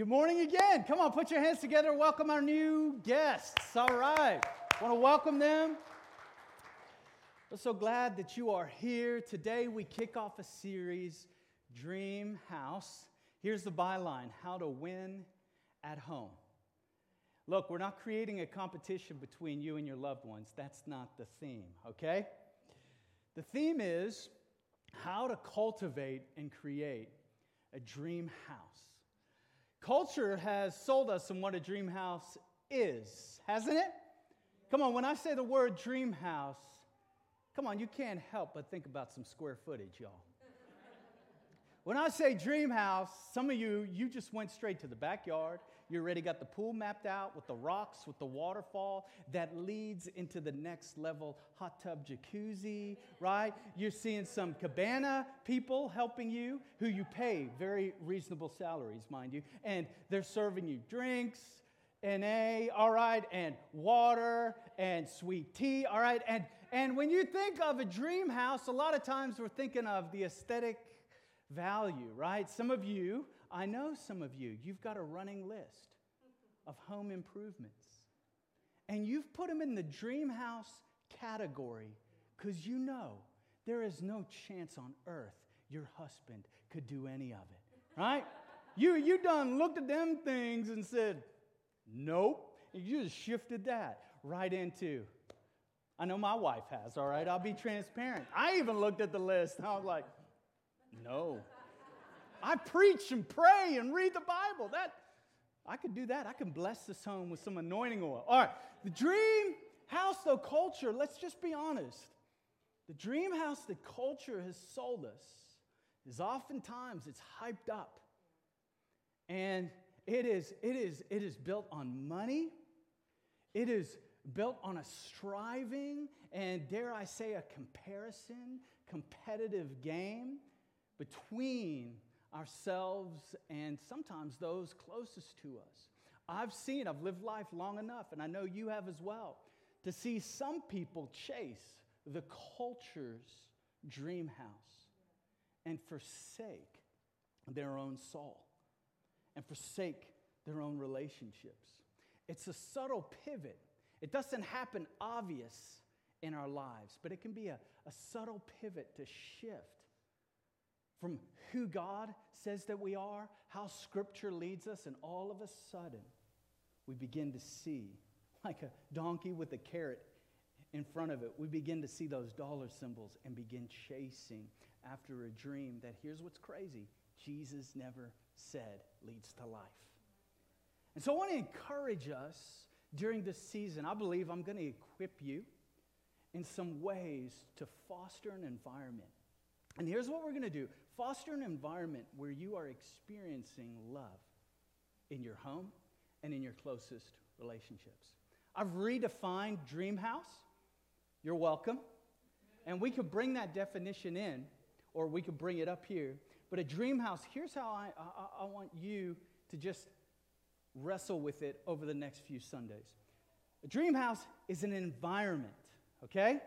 Good morning again. Come on, put your hands together. Welcome our new guests. All right. Want to welcome them. We're so glad that you are here. Today we kick off a series, Dream House. Here's the byline How to Win at Home. Look, we're not creating a competition between you and your loved ones. That's not the theme, okay? The theme is how to cultivate and create a dream house. Culture has sold us on what a dream house is, hasn't it? Come on, when I say the word dream house, come on, you can't help but think about some square footage, y'all. When I say dream house, some of you, you just went straight to the backyard. You already got the pool mapped out with the rocks, with the waterfall that leads into the next level hot tub jacuzzi, right? You're seeing some cabana people helping you who you pay very reasonable salaries, mind you, and they're serving you drinks. And a, all right, and water and sweet tea, all right. And, and when you think of a dream house, a lot of times we're thinking of the aesthetic value, right? Some of you, I know some of you, you've got a running list of home improvements. And you've put them in the dream house category because you know there is no chance on earth your husband could do any of it, right? you, you done looked at them things and said, nope. You just shifted that right into, I know my wife has, all right? I'll be transparent. I even looked at the list I was like, no. I preach and pray and read the Bible. That I could do that. I can bless this home with some anointing oil. All right. The dream house, though, culture, let's just be honest. The dream house that culture has sold us is oftentimes it's hyped up. And it is, it is, it is built on money. It is built on a striving and dare I say a comparison, competitive game between ourselves and sometimes those closest to us. I've seen, I've lived life long enough, and I know you have as well, to see some people chase the culture's dream house and forsake their own soul and forsake their own relationships. It's a subtle pivot. It doesn't happen obvious in our lives, but it can be a, a subtle pivot to shift from who God says that we are, how Scripture leads us, and all of a sudden, we begin to see, like a donkey with a carrot in front of it, we begin to see those dollar symbols and begin chasing after a dream that here's what's crazy Jesus never said leads to life. And so I want to encourage us during this season. I believe I'm going to equip you in some ways to foster an environment. And here's what we're going to do Foster an environment where you are experiencing love in your home and in your closest relationships. I've redefined dream house. You're welcome. And we could bring that definition in, or we could bring it up here. But a dream house, here's how I, I, I want you to just wrestle with it over the next few Sundays. A dream house is an environment, okay?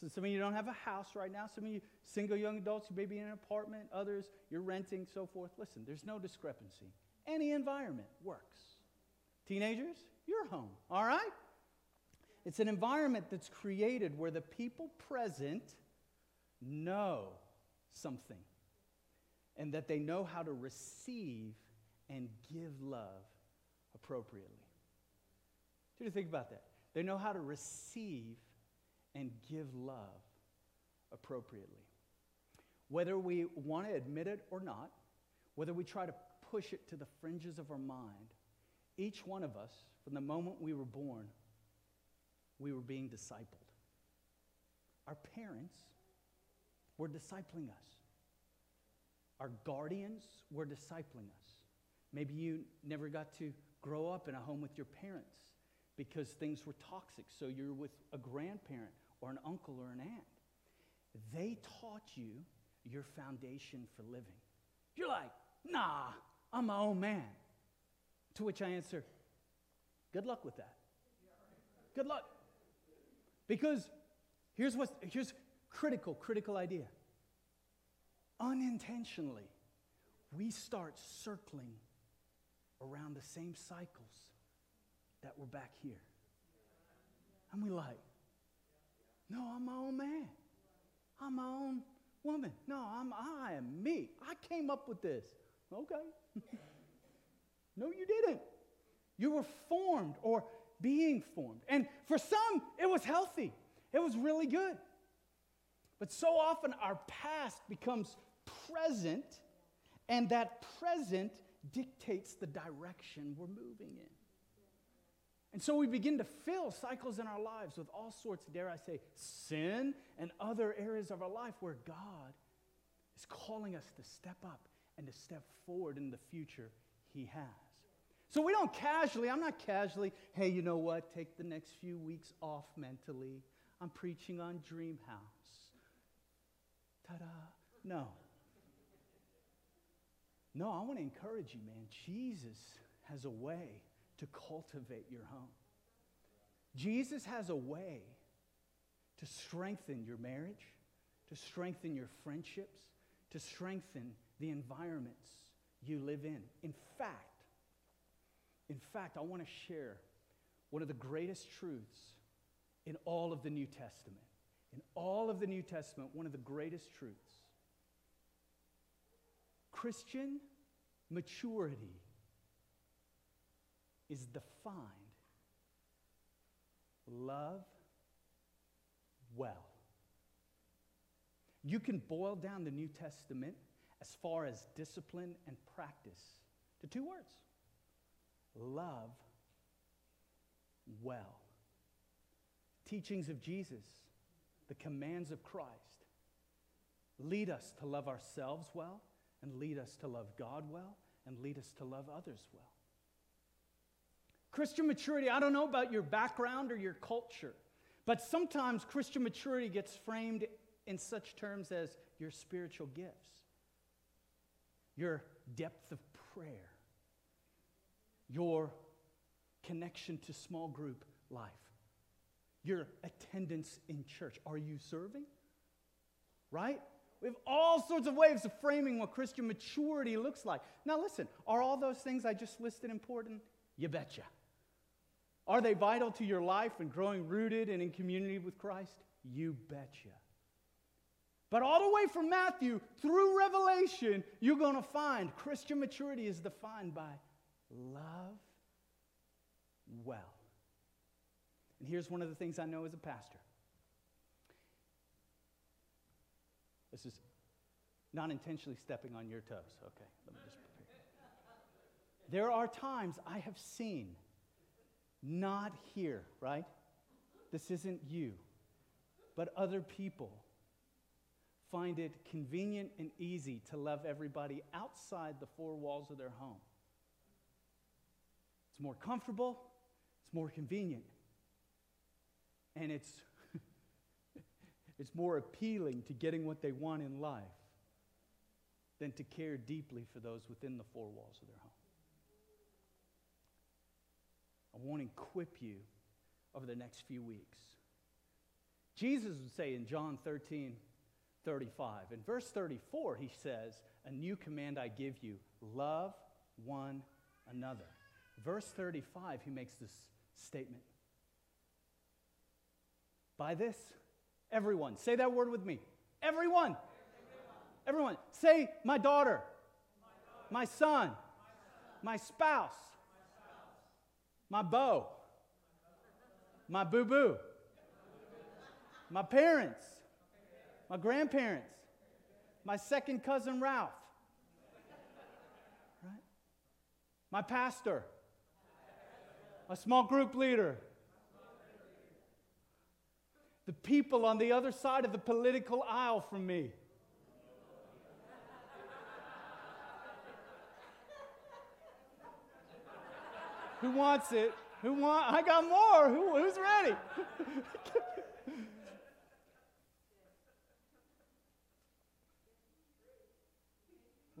So some of you don't have a house right now. Some of you single young adults, you may be in an apartment. Others, you're renting, so forth. Listen, there's no discrepancy. Any environment works. Teenagers, you're home, all right? It's an environment that's created where the people present know something and that they know how to receive and give love appropriately. Do you think about that? They know how to receive and give love appropriately. Whether we want to admit it or not, whether we try to push it to the fringes of our mind, each one of us, from the moment we were born, we were being discipled. Our parents were discipling us. Our guardians were discipling us. Maybe you never got to grow up in a home with your parents because things were toxic, so you're with a grandparent or an uncle or an aunt. They taught you your foundation for living. You're like, nah, I'm my own man. To which I answer, good luck with that. Good luck. Because here's what here's critical, critical idea. Unintentionally, we start circling around the same cycles that were back here. And we like, no, I'm my own man. I'm my own woman. No, I'm I am me. I came up with this. Okay. no, you didn't. You were formed or being formed. And for some, it was healthy. It was really good. But so often our past becomes present, and that present dictates the direction we're moving in. And so we begin to fill cycles in our lives with all sorts, dare I say, sin and other areas of our life where God is calling us to step up and to step forward in the future He has. So we don't casually, I'm not casually, hey, you know what, take the next few weeks off mentally. I'm preaching on Dream House. Ta da. No. No, I want to encourage you, man. Jesus has a way to cultivate your home. Jesus has a way to strengthen your marriage, to strengthen your friendships, to strengthen the environments you live in. In fact, in fact, I want to share one of the greatest truths in all of the New Testament. In all of the New Testament, one of the greatest truths. Christian maturity is defined love well. You can boil down the New Testament as far as discipline and practice to two words love well. Teachings of Jesus, the commands of Christ, lead us to love ourselves well, and lead us to love God well, and lead us to love others well. Christian maturity, I don't know about your background or your culture, but sometimes Christian maturity gets framed in such terms as your spiritual gifts, your depth of prayer, your connection to small group life, your attendance in church. Are you serving? Right? We have all sorts of ways of framing what Christian maturity looks like. Now, listen, are all those things I just listed important? You betcha. Are they vital to your life and growing rooted and in community with Christ? You betcha. But all the way from Matthew through Revelation, you're going to find Christian maturity is defined by love well. And here's one of the things I know as a pastor. This is not intentionally stepping on your toes. Okay, let me just prepare. There are times I have seen, not here, right? This isn't you, but other people find it convenient and easy to love everybody outside the four walls of their home. It's more comfortable, it's more convenient, and it's, it's more appealing to getting what they want in life than to care deeply for those within the four walls of their home. I want to equip you over the next few weeks. Jesus would say in John 13, 35, in verse 34, he says, A new command I give you love one another. Verse 35, he makes this statement. By this, everyone, say that word with me. Everyone. Everyone. everyone. Say, my daughter, my, son, my, spouse, my beau, my boo boo, my parents, my grandparents, my second cousin Ralph, right? My pastor, a small group leader, the people on the other side of the political aisle from me. Who wants it? Who want? I got more. Who, who's ready?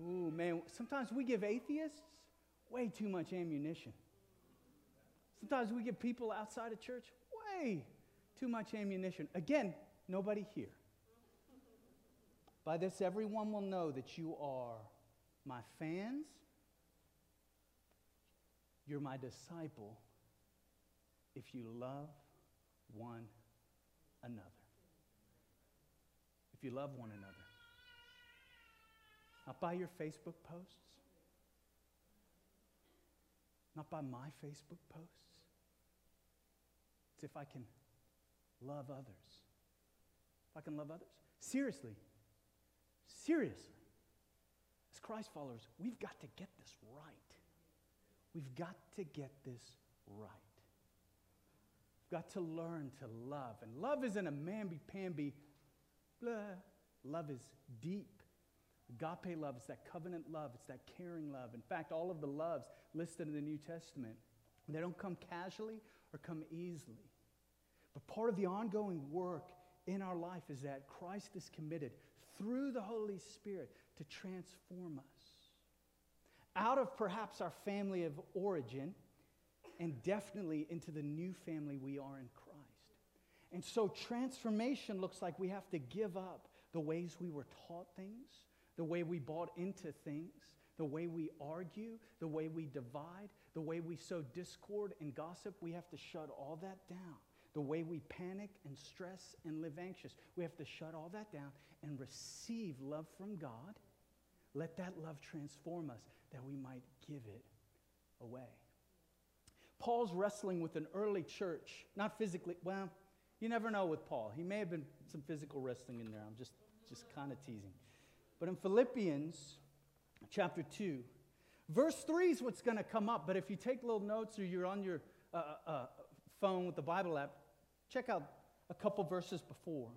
Ooh, man, sometimes we give atheists way too much ammunition. Sometimes we give people outside of church way too much ammunition. Again, nobody here. By this, everyone will know that you are my fans You're my disciple if you love one another. If you love one another. Not by your Facebook posts, not by my Facebook posts. It's if I can love others. If I can love others. Seriously, seriously, as Christ followers, we've got to get this right. We've got to get this right. We've got to learn to love. And love isn't a mamby-pamby, blah. Love is deep. Agape love is that covenant love. It's that caring love. In fact, all of the loves listed in the New Testament, they don't come casually or come easily. But part of the ongoing work in our life is that Christ is committed through the Holy Spirit to transform us out of perhaps our family of origin and definitely into the new family we are in Christ. And so transformation looks like we have to give up the ways we were taught things, the way we bought into things, the way we argue, the way we divide, the way we sow discord and gossip. We have to shut all that down. The way we panic and stress and live anxious. We have to shut all that down and receive love from God. Let that love transform us that we might give it away. Paul's wrestling with an early church, not physically, well, you never know with Paul. He may have been some physical wrestling in there. I'm just, just kind of teasing. But in Philippians chapter 2, verse 3 is what's going to come up. But if you take little notes or you're on your uh, uh, uh, phone with the Bible app, check out a couple verses before.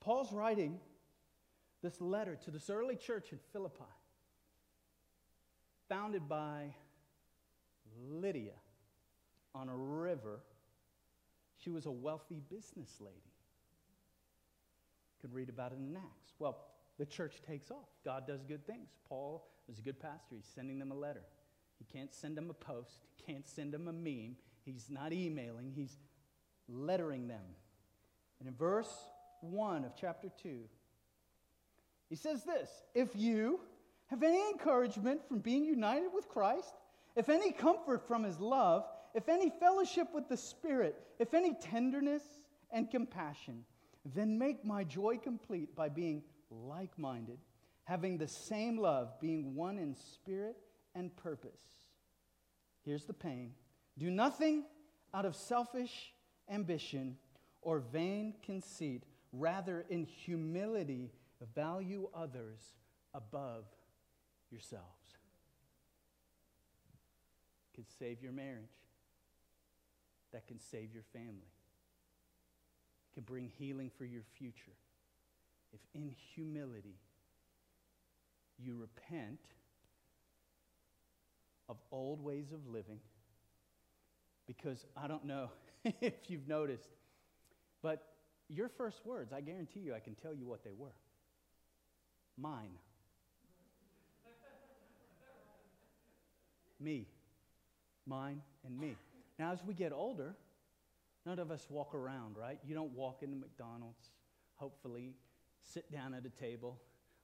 Paul's writing this letter to this early church in Philippi, founded by Lydia on a river. She was a wealthy business lady. You can read about it in Acts. Well, the church takes off. God does good things. Paul was a good pastor. He's sending them a letter. He can't send them a post, he can't send them a meme. He's not emailing, he's lettering them. And in verse 1 of chapter 2, he says this If you have any encouragement from being united with Christ, if any comfort from his love, if any fellowship with the Spirit, if any tenderness and compassion, then make my joy complete by being like minded, having the same love, being one in spirit and purpose. Here's the pain. Do nothing out of selfish ambition or vain conceit. Rather, in humility, value others above yourselves. Can save your marriage. That can save your family. Can bring healing for your future. If in humility you repent of old ways of living because I don't know if you've noticed, but your first words, I guarantee you, I can tell you what they were. Mine. Me. Mine and me. Now, as we get older, none of us walk around, right? You don't walk into McDonald's, hopefully, sit down at a table,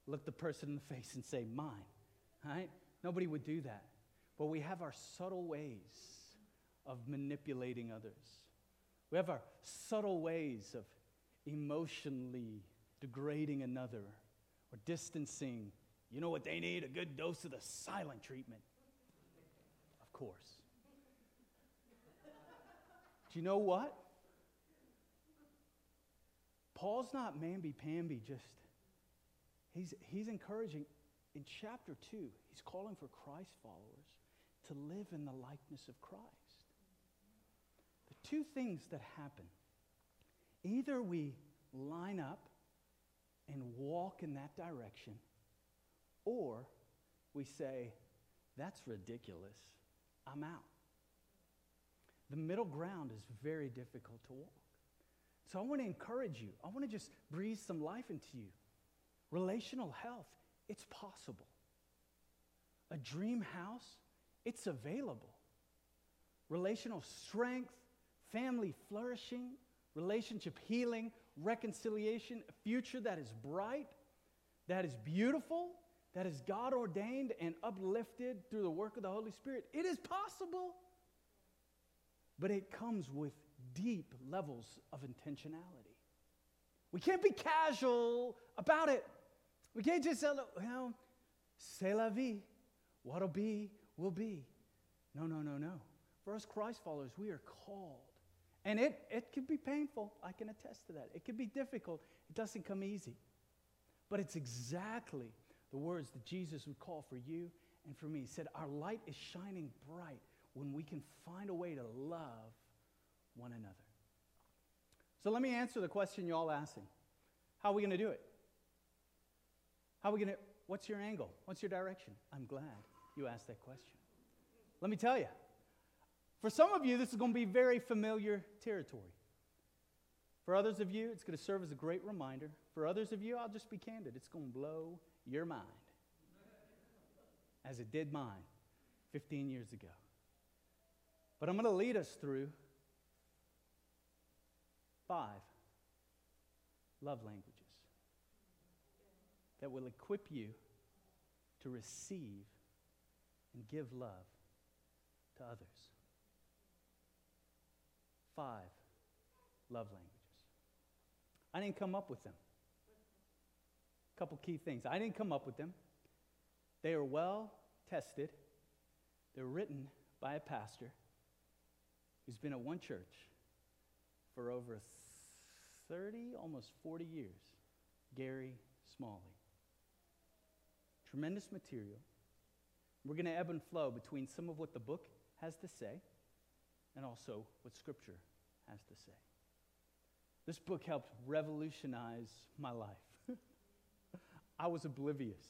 look the person in the face, and say, Mine, right? Nobody would do that. But we have our subtle ways of manipulating others. We have our subtle ways of emotionally degrading another or distancing. You know what they need? A good dose of the silent treatment. Course. Do you know what? Paul's not mamby pamby, just, he's, he's encouraging. In chapter 2, he's calling for Christ followers to live in the likeness of Christ The two things that happen. Either we line up and walk in that direction, or we say, That's ridiculous. I'm out. The middle ground is very difficult to walk. So I want to encourage you. I want to just breathe some life into you. Relational health, it's possible. A dream house, it's available. Relational strength, family flourishing, relationship healing, reconciliation, a future that is bright, that is beautiful, that is God ordained and uplifted through the work of the Holy Spirit. It is possible, but it comes with deep levels of intentionality. We can't be casual about it. We can't just say, well, c'est la vie. What'll be, will be. No, no, no, no. For us Christ followers, we are called. And it, it can be painful. I can attest to that. It can be difficult. It doesn't come easy. But it's exactly the words that Jesus would call for you and for me. He said, Our light is shining bright when we can find a way to love one another. So let me answer the question you're all asking How are we going to do it? How are we going to, what's your angle? What's your direction? I'm glad you asked that question. Let me tell you, for some of you, this is going to be very familiar territory. For others of you, it's going to serve as a great reminder. For others of you, I'll just be candid. It's going to blow your mind, as it did mine 15 years ago. But I'm going to lead us through five love languages that will equip you to receive and give love to others. Five love languages. I didn't come up with them. Couple key things. I didn't come up with them. They are well tested. They're written by a pastor who's been at one church for over 30, almost 40 years, Gary Smalley. Tremendous material. We're going to ebb and flow between some of what the book has to say and also what Scripture has to say. This book helped revolutionize my life. I was oblivious,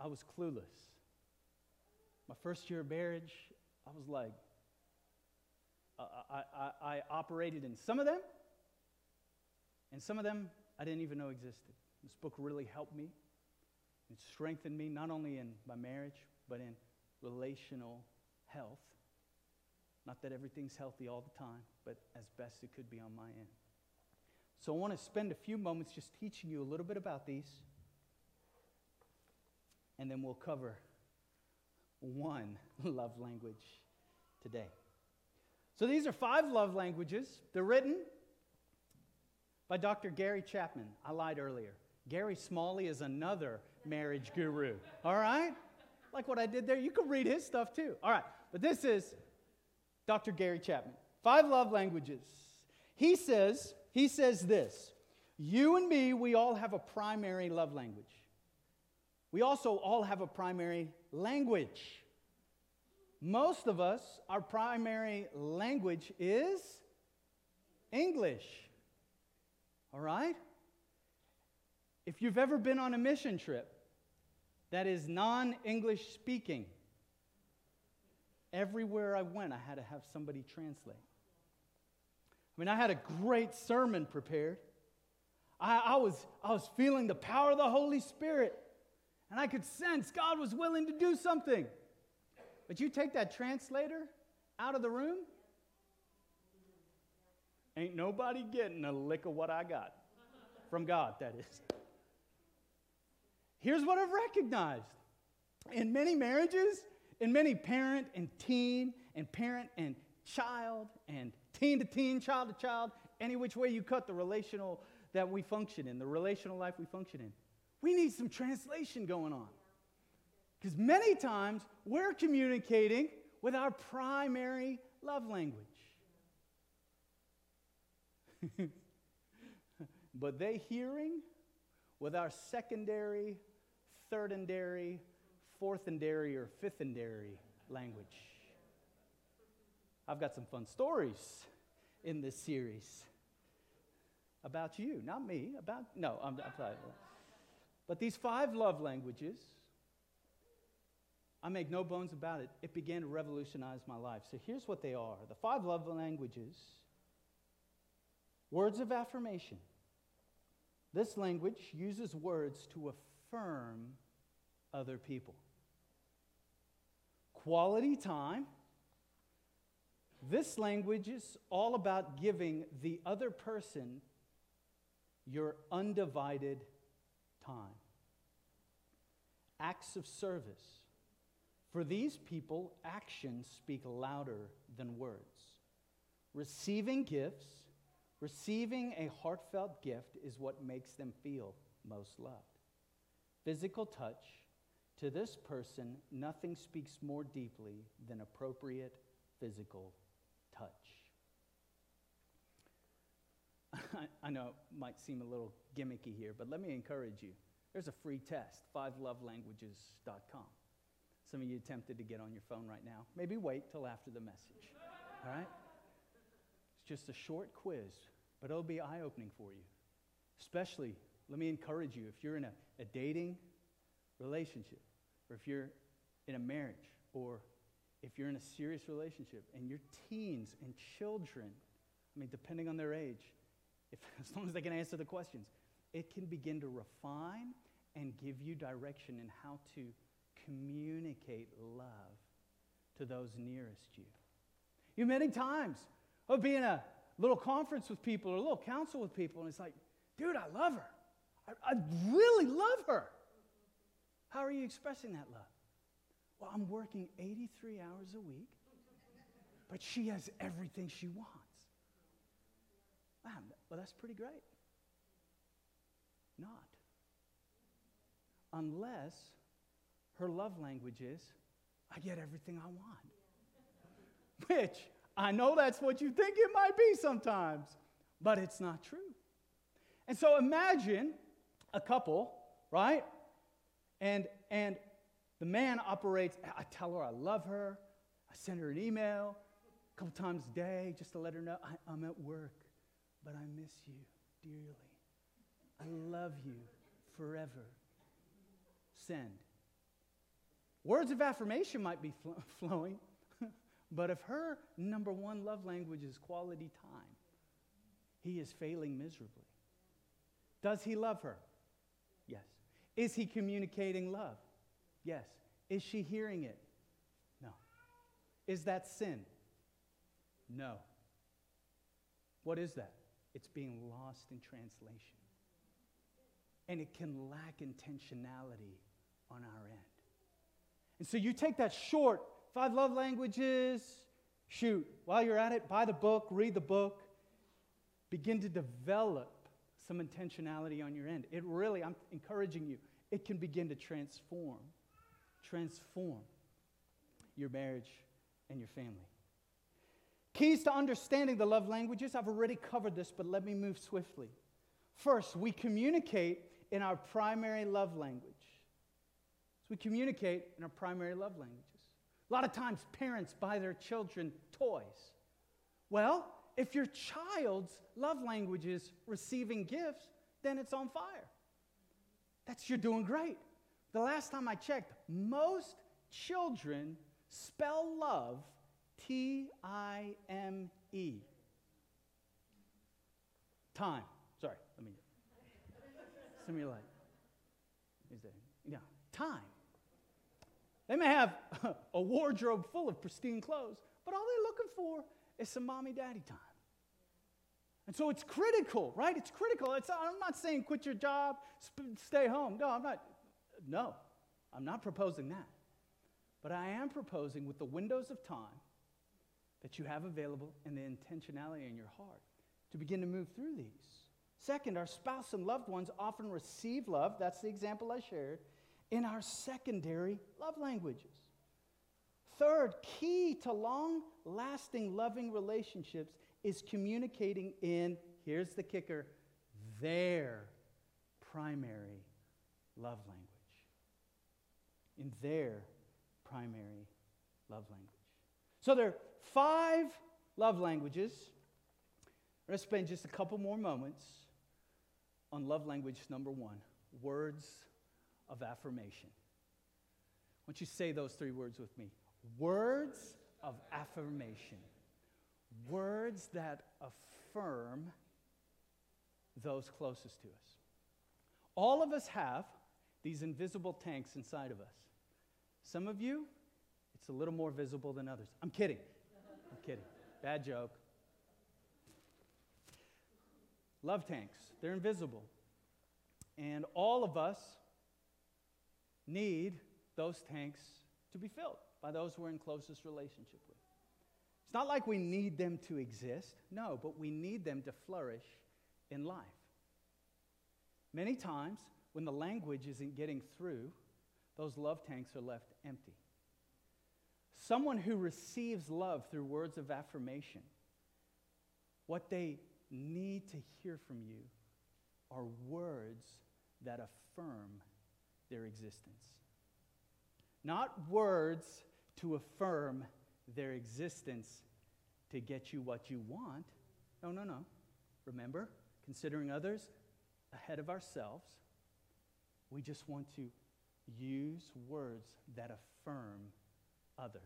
I was clueless. My first year of marriage, I was like, I, I, I operated in some of them, and some of them I didn't even know existed. This book really helped me and strengthened me, not only in my marriage, but in relational health. Not that everything's healthy all the time, but as best it could be on my end. So I want to spend a few moments just teaching you a little bit about these, and then we'll cover one love language today. So these are five love languages. They're written by Dr. Gary Chapman. I lied earlier. Gary Smalley is another marriage guru. All right? Like what I did there. You can read his stuff too. All right. But this is Dr. Gary Chapman. Five love languages. He says, he says this You and me, we all have a primary love language. We also all have a primary language. Most of us, our primary language is English. All right? If you've ever been on a mission trip that is non English speaking, everywhere I went, I had to have somebody translate. I mean, I had a great sermon prepared. I, I, was, I was feeling the power of the Holy Spirit, and I could sense God was willing to do something. But you take that translator out of the room, ain't nobody getting a lick of what I got. From God, that is. Here's what I've recognized in many marriages, in many parent and teen, and parent and child, and teen to teen, child to child, any which way you cut the relational that we function in, the relational life we function in. We need some translation going on. Because many times we're communicating with our primary love language. but they hearing with our secondary thirdendary, fourthendary, or fifthendary language. I've got some fun stories in this series about you, not me, about, no, I'm, I'm sorry. But these five love languages, I make no bones about it, it began to revolutionize my life. So here's what they are the five love languages words of affirmation. This language uses words to affirm other people. Quality time. This language is all about giving the other person your undivided time. Acts of service. For these people, actions speak louder than words. Receiving gifts, receiving a heartfelt gift is what makes them feel most loved. Physical touch, to this person, nothing speaks more deeply than appropriate physical touch. I know it might seem a little gimmicky here, but let me encourage you. There's a free test, fivelovelanguages.com. Some of you tempted to get on your phone right now. Maybe wait till after the message. All right? It's just a short quiz, but it'll be eye opening for you. Especially, let me encourage you if you're in a, a dating relationship, or if you're in a marriage, or if you're in a serious relationship and your teens and children, I mean, depending on their age, if, as long as they can answer the questions, it can begin to refine and give you direction in how to communicate love to those nearest you. You many times oh, I'll be in a little conference with people or a little council with people, and it's like, dude, I love her. I, I really love her. How are you expressing that love? Well, I'm working 83 hours a week, but she has everything she wants. Wow, well, that's pretty great. Not. Unless her love language is, I get everything I want. Which I know that's what you think it might be sometimes, but it's not true. And so imagine a couple, right? And and the man operates, I tell her I love her, I send her an email a couple times a day just to let her know I, I'm at work, but I miss you dearly. I love you forever. Send. Words of affirmation might be fl- flowing, but if her number one love language is quality time, he is failing miserably. Does he love her? Yes. Is he communicating love? Yes. Is she hearing it? No. Is that sin? No. What is that? It's being lost in translation. And it can lack intentionality on our end. And so you take that short, five love languages, shoot, while you're at it, buy the book, read the book, begin to develop some intentionality on your end. It really, I'm encouraging you, it can begin to transform, transform your marriage and your family. Keys to understanding the love languages, I've already covered this, but let me move swiftly. First, we communicate in our primary love language. So we communicate in our primary love languages. A lot of times, parents buy their children toys. Well, if your child's love language is receiving gifts, then it's on fire. That's you're doing great. The last time I checked, most children spell love T I M E. Time. Some of you like, is that, yeah, time. They may have a wardrobe full of pristine clothes, but all they're looking for is some mommy daddy time. And so it's critical, right? It's critical. It's, I'm not saying quit your job, sp- stay home. No, I'm not. No, I'm not proposing that. But I am proposing with the windows of time that you have available and the intentionality in your heart to begin to move through these. Second, our spouse and loved ones often receive love, that's the example I shared, in our secondary love languages. Third, key to long lasting loving relationships is communicating in, here's the kicker, their primary love language. In their primary love language. So there are five love languages. I'm going to spend just a couple more moments on love language number one words of affirmation. I want you say those three words with me words of affirmation. Words that affirm those closest to us. All of us have these invisible tanks inside of us. Some of you, it's a little more visible than others. I'm kidding. I'm kidding. Bad joke. Love tanks, they're invisible. And all of us need those tanks to be filled by those we're in closest relationship with. It's not like we need them to exist, no, but we need them to flourish in life. Many times, when the language isn't getting through, those love tanks are left empty. Someone who receives love through words of affirmation, what they need to hear from you are words that affirm their existence. Not words to affirm their existence to get you what you want. No, no, no. Remember, considering others ahead of ourselves, we just want to use words that affirm others.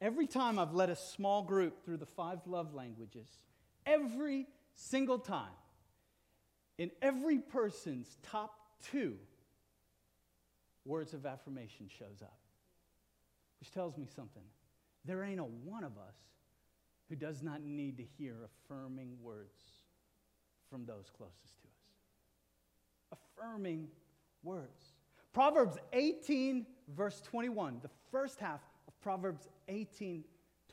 Every time I've led a small group through the five love languages, every single time, in every person's top two, words of affirmation shows up. Which tells me something. There ain't a one of us who does not need to hear affirming words from those closest to us. Affirming words. Proverbs 18, verse 21, the first half of Proverbs 18,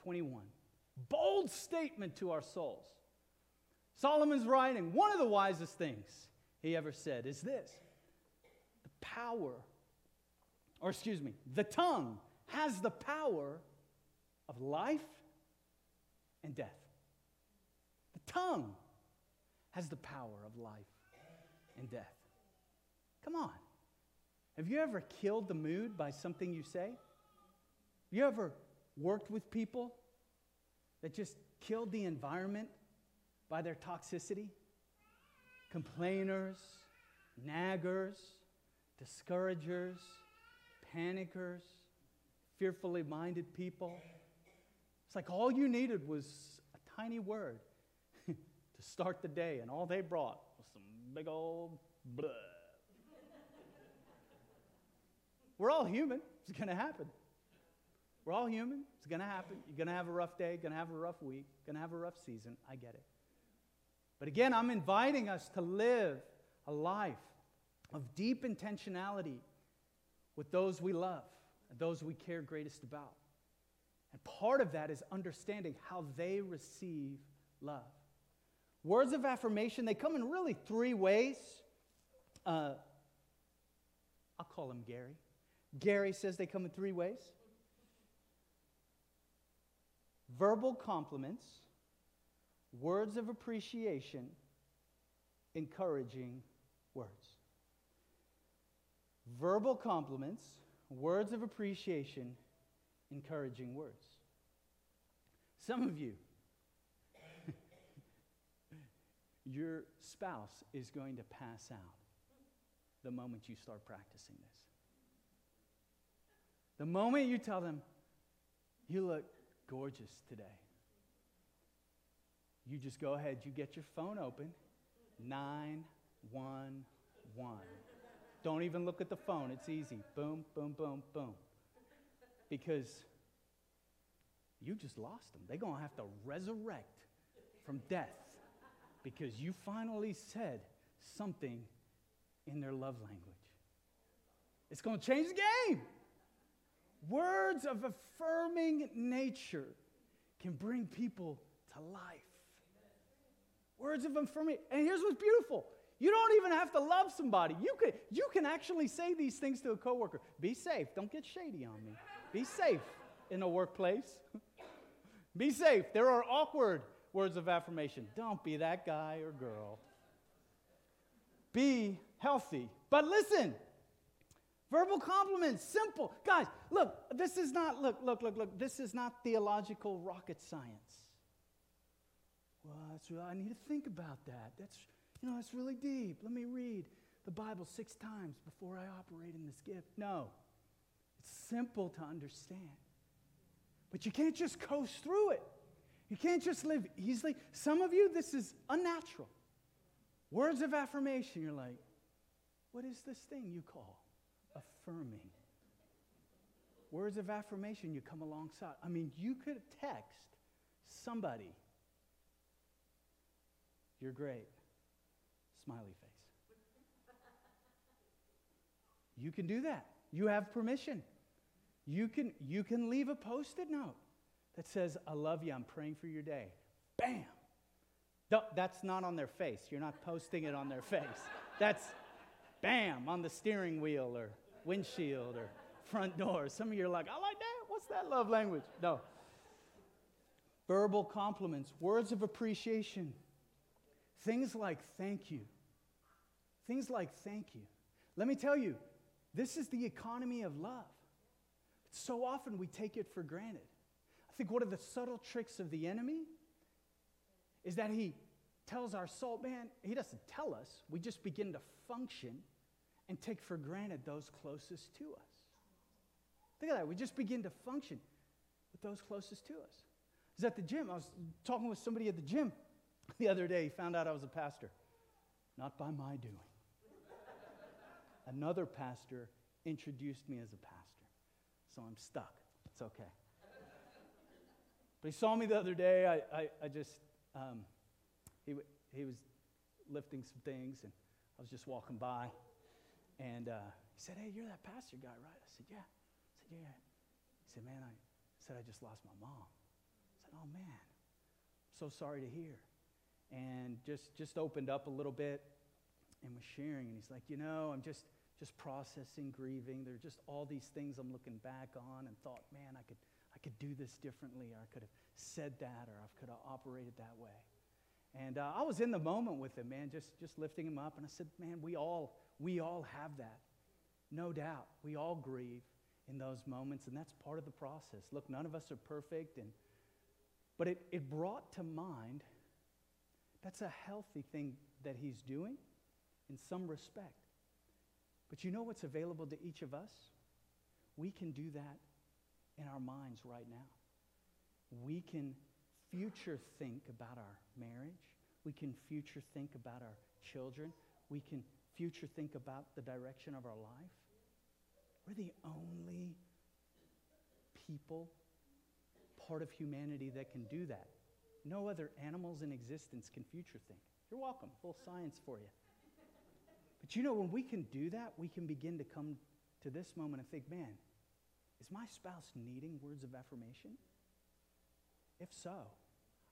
21. Bold statement to our souls. Solomon's writing, one of the wisest things he ever said is this the power, or excuse me, the tongue has the power of life and death. The tongue has the power of life and death. Come on. Have you ever killed the mood by something you say? Have you ever worked with people that just killed the environment by their toxicity? Complainers, naggers, discouragers, panickers, fearfully minded people. It's like all you needed was a tiny word to start the day, and all they brought was some big old blah. We're all human. It's going to happen. We're all human. It's going to happen. You're going to have a rough day, going to have a rough week, going to have a rough season. I get it. But again, I'm inviting us to live a life of deep intentionality with those we love and those we care greatest about. And part of that is understanding how they receive love. Words of affirmation, they come in really three ways. Uh, I'll call him Gary. Gary says they come in three ways verbal compliments, words of appreciation, encouraging words. Verbal compliments, words of appreciation, encouraging words. Some of you, your spouse is going to pass out the moment you start practicing this. The moment you tell them, you look gorgeous today, you just go ahead, you get your phone open, 911. Don't even look at the phone, it's easy. Boom, boom, boom, boom. Because you just lost them. They're going to have to resurrect from death because you finally said something in their love language. It's going to change the game. Words of affirming nature can bring people to life. Words of affirming. And here's what's beautiful. You don't even have to love somebody. You can, you can actually say these things to a coworker. Be safe. Don't get shady on me. Be safe in the workplace. be safe. There are awkward words of affirmation. Don't be that guy or girl. Be healthy. But listen, Verbal compliments, simple. Guys, look, this is not, look, look, look, look, this is not theological rocket science. Well, that's I need to think about that. That's, you know, that's really deep. Let me read the Bible six times before I operate in this gift. No, it's simple to understand. But you can't just coast through it. You can't just live easily. Some of you, this is unnatural. Words of affirmation, you're like, what is this thing you call? affirming. Words of affirmation, you come alongside. I mean, you could text somebody, you're great, smiley face. You can do that. you have permission. You can, you can leave a post it note that says, I love you, I'm praying for your day. Bam! That's not on their face. You're not posting it on their face. That's bam on the steering wheel or windshield or front door. Some of you are like, I like that. What's that love language? No. Verbal compliments, words of appreciation, things like thank you. Things like thank you. Let me tell you, this is the economy of love. So often we take it for granted. I think one of the subtle tricks of the enemy is that he tells our soul, man, he doesn't tell us. We just begin to function and take for granted those closest to us. Think of that. We just begin to function with those closest to us. I was at the gym. I was talking with somebody at the gym the other day. He found out I was a pastor. Not by my doing. Another pastor introduced me as a pastor. So I'm stuck. It's okay. But he saw me the other day. I, I, I just, um, he, he was lifting some things, and I was just walking by. And uh, he said, Hey, you're that pastor guy, right? I said, Yeah. I said, Yeah. He said, Man, I said, I just lost my mom. I said, Oh, man, I'm so sorry to hear. And just, just opened up a little bit and was sharing. And he's like, You know, I'm just, just processing, grieving. There are just all these things I'm looking back on and thought, Man, I could, I could do this differently, or I could have said that, or I could have operated that way. And uh, I was in the moment with him, man, just, just lifting him up. And I said, Man, we all, we all have that. No doubt. We all grieve in those moments, and that's part of the process. Look, none of us are perfect, and, but it, it brought to mind that's a healthy thing that he's doing in some respect. But you know what's available to each of us? We can do that in our minds right now. We can future think about our marriage. We can future think about our children. We can future think about the direction of our life. We're the only people, part of humanity that can do that. No other animals in existence can future think. You're welcome. Full science for you. But you know, when we can do that, we can begin to come to this moment and think, man, is my spouse needing words of affirmation? If so,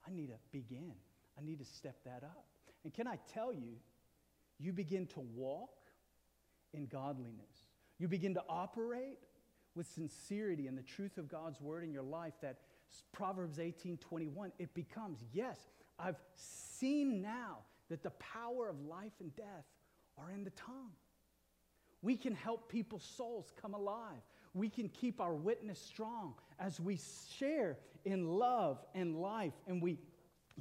I need to begin. I need to step that up. And can I tell you, you begin to walk in godliness. You begin to operate with sincerity and the truth of God's word in your life that Proverbs 18 21, it becomes, yes, I've seen now that the power of life and death are in the tongue. We can help people's souls come alive. We can keep our witness strong as we share in love and life and we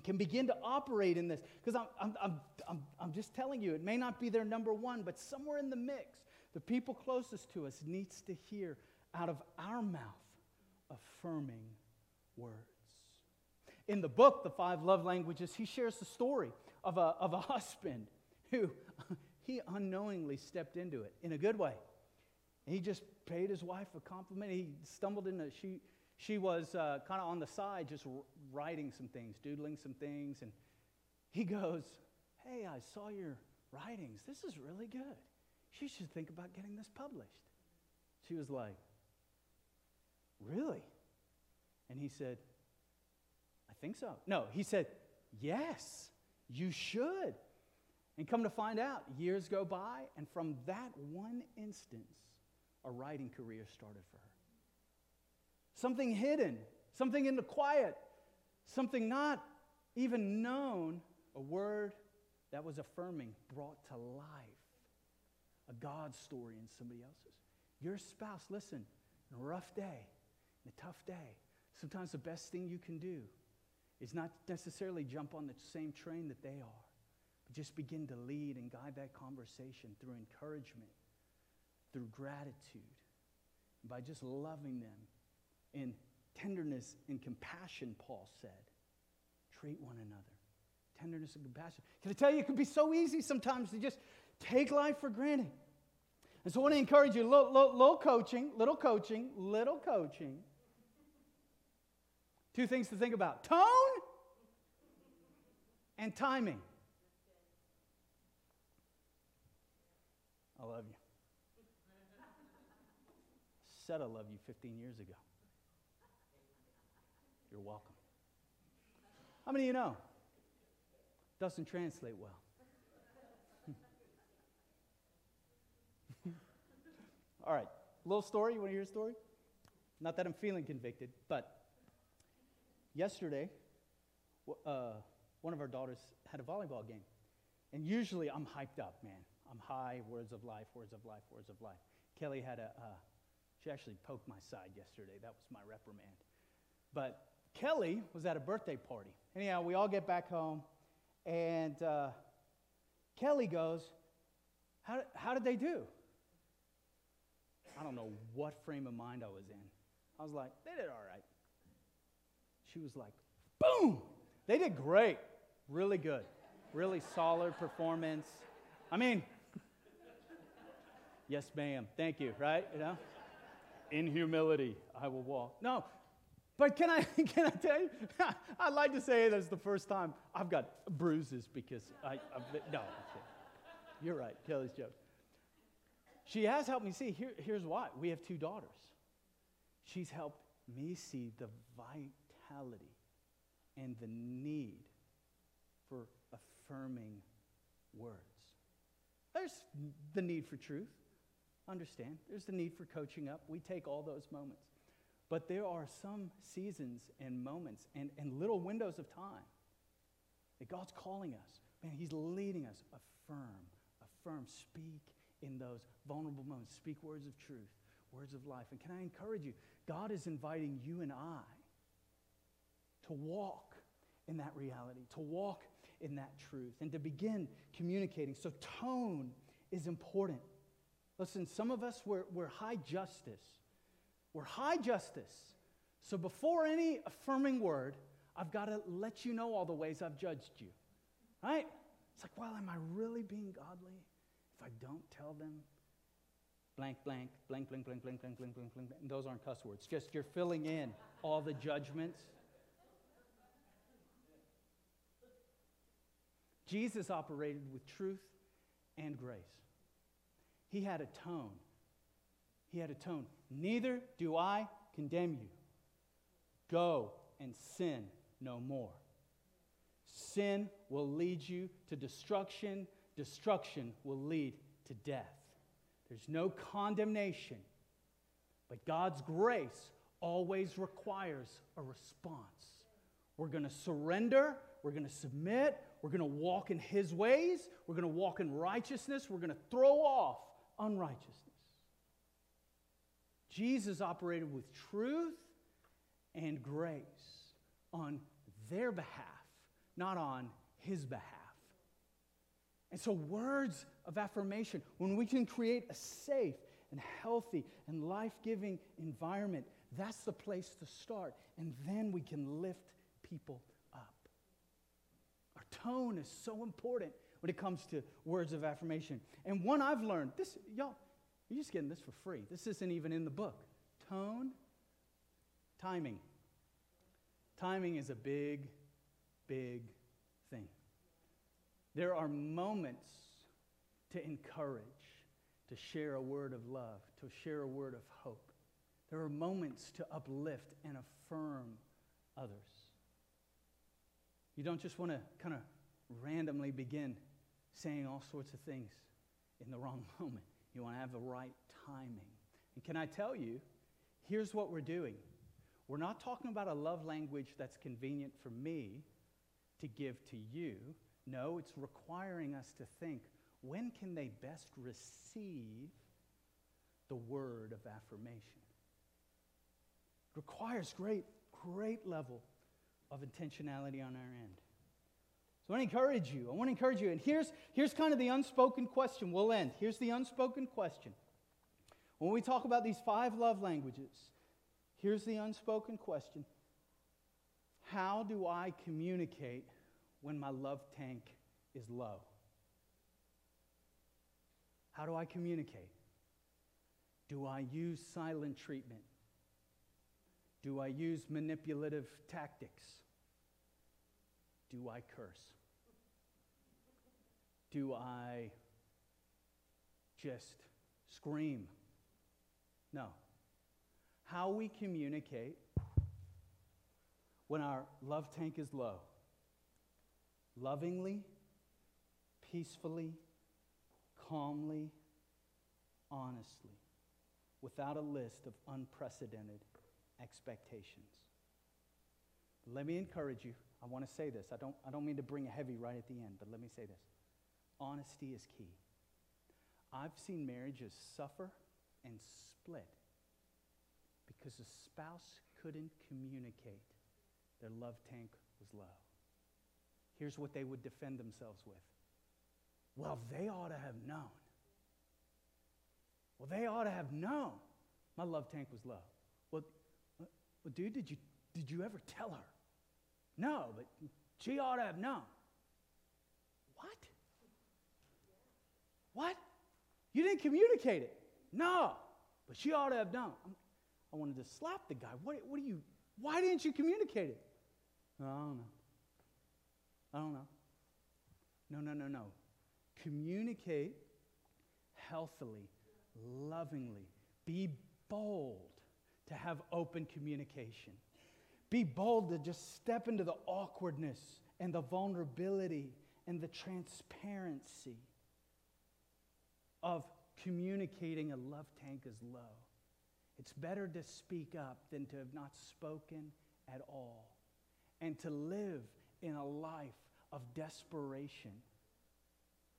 can begin to operate in this. Because I'm, I'm, I'm, I'm, just telling you, it may not be their number one, but somewhere in the mix, the people closest to us needs to hear out of our mouth affirming words. In the book, The Five Love Languages, he shares the story of a, of a husband who he unknowingly stepped into it in a good way. He just paid his wife a compliment. He stumbled into, she, she was uh, kind of on the side, just writing some things, doodling some things. And he goes, Hey, I saw your writings. This is really good. You should think about getting this published. She was like, Really? And he said, I think so. No, he said, Yes, you should. And come to find out, years go by, and from that one instance, a writing career started for her. Something hidden, something in the quiet, something not even known, a word that was affirming, brought to life. A God story in somebody else's. Your spouse, listen, in a rough day, in a tough day, sometimes the best thing you can do is not necessarily jump on the same train that they are but just begin to lead and guide that conversation through encouragement, through gratitude, by just loving them in tenderness and compassion, Paul said. Treat one another. Tenderness and compassion. Can I tell you, it can be so easy sometimes to just take life for granted. And so I want to encourage you, little, little, little coaching, little coaching, little coaching. Two things to think about tone and timing. I love you. said I love you 15 years ago. You're welcome. How many of you know? Doesn't translate well. All right, little story. You want to hear a story? Not that I'm feeling convicted, but yesterday, uh, one of our daughters had a volleyball game. And usually I'm hyped up, man. I'm high, words of life, words of life, words of life. Kelly had a, uh, she actually poked my side yesterday. That was my reprimand. But Kelly was at a birthday party. Anyhow, we all get back home, and uh, Kelly goes, how, how did they do? I don't know what frame of mind I was in. I was like, they did all right. She was like, boom! They did great. Really good. Really solid performance. I mean, yes, ma'am. Thank you, right? You know? In humility, I will walk. No, but can I, can I tell you? I'd like to say that's the first time I've got bruises because I, I've, no, you're right, Kelly's joke. She has helped me see, here, here's why. We have two daughters. She's helped me see the vitality and the need for affirming words. There's the need for truth. Understand. There's the need for coaching up. We take all those moments. But there are some seasons and moments and, and little windows of time that God's calling us. Man, He's leading us. Affirm, affirm, speak in those vulnerable moments. Speak words of truth, words of life. And can I encourage you? God is inviting you and I to walk in that reality, to walk in that truth, and to begin communicating. So, tone is important. Listen, some of us, we're, we're high justice. We're high justice. So, before any affirming word, I've got to let you know all the ways I've judged you. Right? It's like, well, am I really being godly if I don't tell them blank, blank, blank, blank, blank, blank, blank, blank, blank, blank. Those aren't cuss words. Just you're filling in all the judgments. Jesus operated with truth and grace. He had a tone. He had a tone. Neither do I condemn you. Go and sin no more. Sin will lead you to destruction, destruction will lead to death. There's no condemnation, but God's grace always requires a response. We're going to surrender, we're going to submit, we're going to walk in His ways, we're going to walk in righteousness, we're going to throw off unrighteousness. Jesus operated with truth and grace on their behalf, not on His behalf. And so, words of affirmation, when we can create a safe and healthy and life giving environment, that's the place to start. And then we can lift people. Our tone is so important when it comes to words of affirmation. And one I've learned, this, y'all, you're just getting this for free. This isn't even in the book. Tone, timing. Timing is a big, big thing. There are moments to encourage, to share a word of love, to share a word of hope. There are moments to uplift and affirm others. You don't just want to kind of randomly begin saying all sorts of things in the wrong moment. You want to have the right timing. And can I tell you, here's what we're doing. We're not talking about a love language that's convenient for me to give to you. No, it's requiring us to think when can they best receive the word of affirmation? It requires great, great level of intentionality on our end. So I want to encourage you. I want to encourage you. And here's, here's kind of the unspoken question. We'll end. Here's the unspoken question. When we talk about these five love languages, here's the unspoken question How do I communicate when my love tank is low? How do I communicate? Do I use silent treatment? Do I use manipulative tactics? Do I curse? Do I just scream? No. how we communicate when our love tank is low. Lovingly, peacefully, calmly, honestly, without a list of unprecedented expectations. Let me encourage you. I want to say this. I don't, I don't mean to bring a heavy right at the end, but let me say this. Honesty is key. I've seen marriages suffer and split because the spouse couldn't communicate. Their love tank was low. Here's what they would defend themselves with Well, they ought to have known. Well, they ought to have known my love tank was low. Well, uh, well dude, did you, did you ever tell her? No, but she ought to have known. What? What? You didn't communicate it. No, but she ought to have known. I wanted to slap the guy. What, what do you, why didn't you communicate it? I don't know. I don't know. No, no, no, no. Communicate healthily, lovingly. Be bold to have open communication. Be bold to just step into the awkwardness and the vulnerability and the transparency of communicating a love tank is low. It's better to speak up than to have not spoken at all and to live in a life of desperation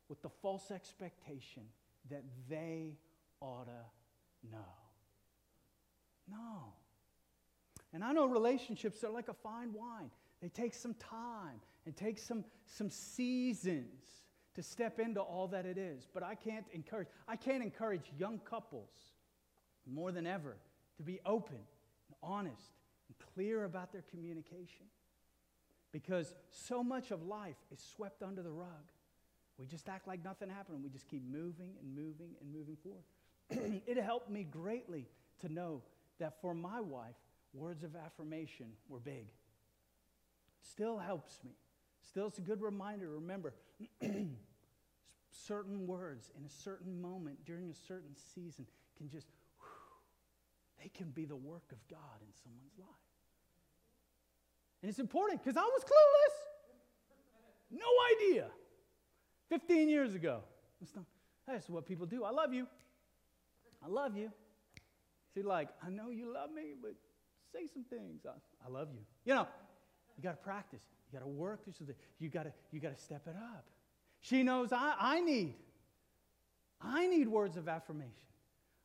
with the false expectation that they ought to know. No. And I know relationships are like a fine wine. They take some time and take some, some seasons to step into all that it is. But I can't encourage, I can't encourage young couples more than ever to be open and honest and clear about their communication. Because so much of life is swept under the rug. We just act like nothing happened. And we just keep moving and moving and moving forward. it helped me greatly to know that for my wife, words of affirmation were big. Still helps me. Still, it's a good reminder. Remember, certain words in a certain moment during a certain season can just, whew, they can be the work of God in someone's life. And it's important because I was clueless. No idea. 15 years ago. That's what people do. I love you. I love you. See, like, I know you love me, but say some things. I, I love you. You know, you got to practice. You got to work. Through something. You got to you got to step it up. She knows I, I need. I need words of affirmation.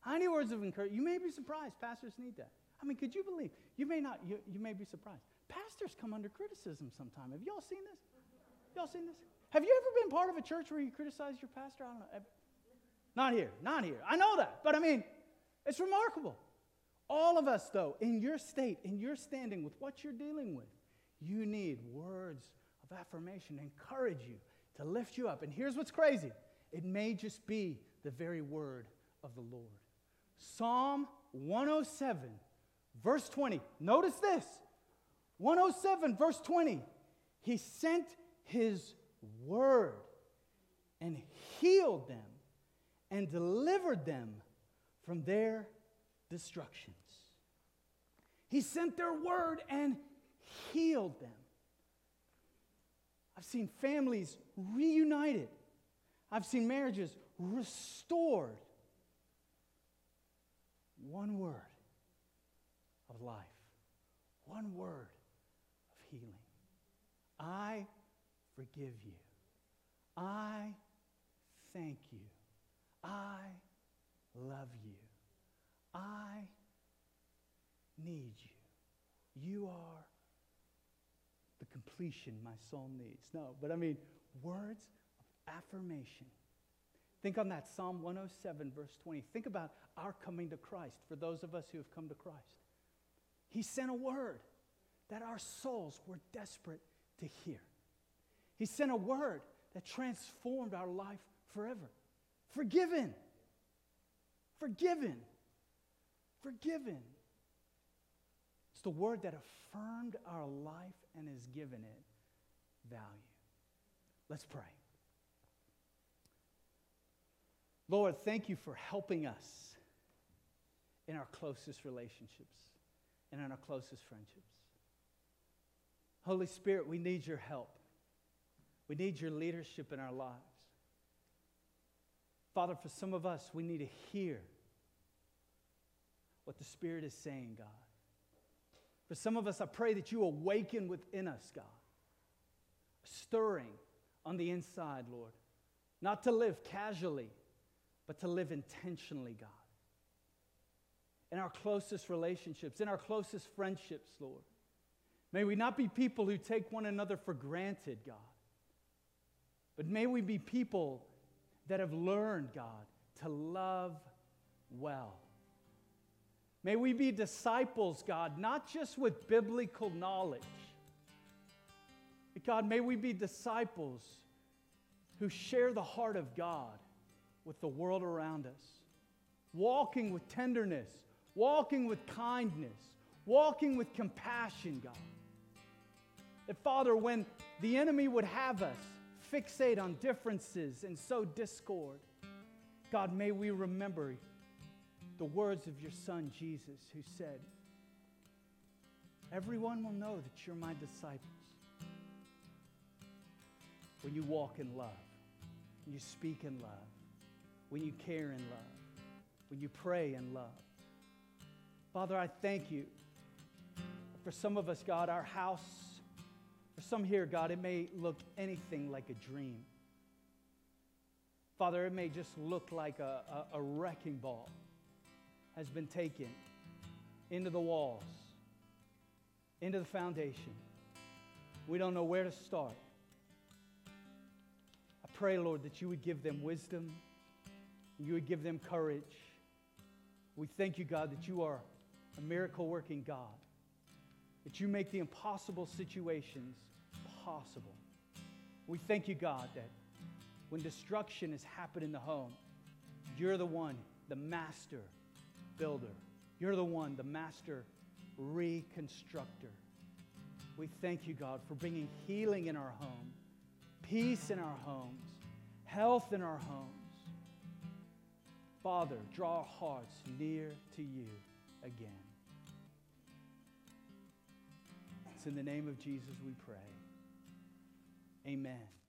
I need words of encouragement. You may be surprised. Pastors need that. I mean, could you believe? You may not. You, you may be surprised. Pastors come under criticism sometime. Have y'all seen this? Y'all seen this? Have you ever been part of a church where you criticize your pastor? I don't know. Not here. Not here. I know that. But I mean, it's remarkable. All of us, though, in your state, in your standing with what you're dealing with, you need words of affirmation, encourage you, to lift you up. And here's what's crazy it may just be the very word of the Lord. Psalm 107, verse 20. Notice this 107, verse 20. He sent his word and healed them and delivered them from their destructions. He sent their word and healed them. I've seen families reunited. I've seen marriages restored. One word of life, one word of healing. I forgive you. I thank you. I love you. I need you. You are the completion my soul needs. No, but I mean, words of affirmation. Think on that Psalm 107, verse 20. Think about our coming to Christ for those of us who have come to Christ. He sent a word that our souls were desperate to hear. He sent a word that transformed our life forever. Forgiven. Forgiven. Forgiven. It's the word that affirmed our life and has given it value. Let's pray. Lord, thank you for helping us in our closest relationships and in our closest friendships. Holy Spirit, we need your help. We need your leadership in our lives. Father, for some of us, we need to hear what the Spirit is saying, God. For some of us, I pray that you awaken within us, God, stirring on the inside, Lord. Not to live casually, but to live intentionally, God. In our closest relationships, in our closest friendships, Lord. May we not be people who take one another for granted, God. But may we be people that have learned, God, to love well. May we be disciples, God, not just with biblical knowledge. But God, may we be disciples who share the heart of God with the world around us, walking with tenderness, walking with kindness, walking with compassion, God. That, Father, when the enemy would have us fixate on differences and sow discord, God, may we remember the words of your Son, Jesus, who said, Everyone will know that you're my disciples when you walk in love, when you speak in love, when you care in love, when you pray in love. Father, I thank you. For some of us, God, our house, for some here, God, it may look anything like a dream. Father, it may just look like a, a, a wrecking ball has been taken into the walls, into the foundation. We don't know where to start. I pray, Lord, that you would give them wisdom, you would give them courage. We thank you, God, that you are a miracle working God, that you make the impossible situations possible. We thank you, God, that when destruction has happened in the home, you're the one, the master builder. You're the one, the master reconstructor. We thank you, God, for bringing healing in our home, peace in our homes, health in our homes. Father, draw our hearts near to you again. It's in the name of Jesus we pray. Amen.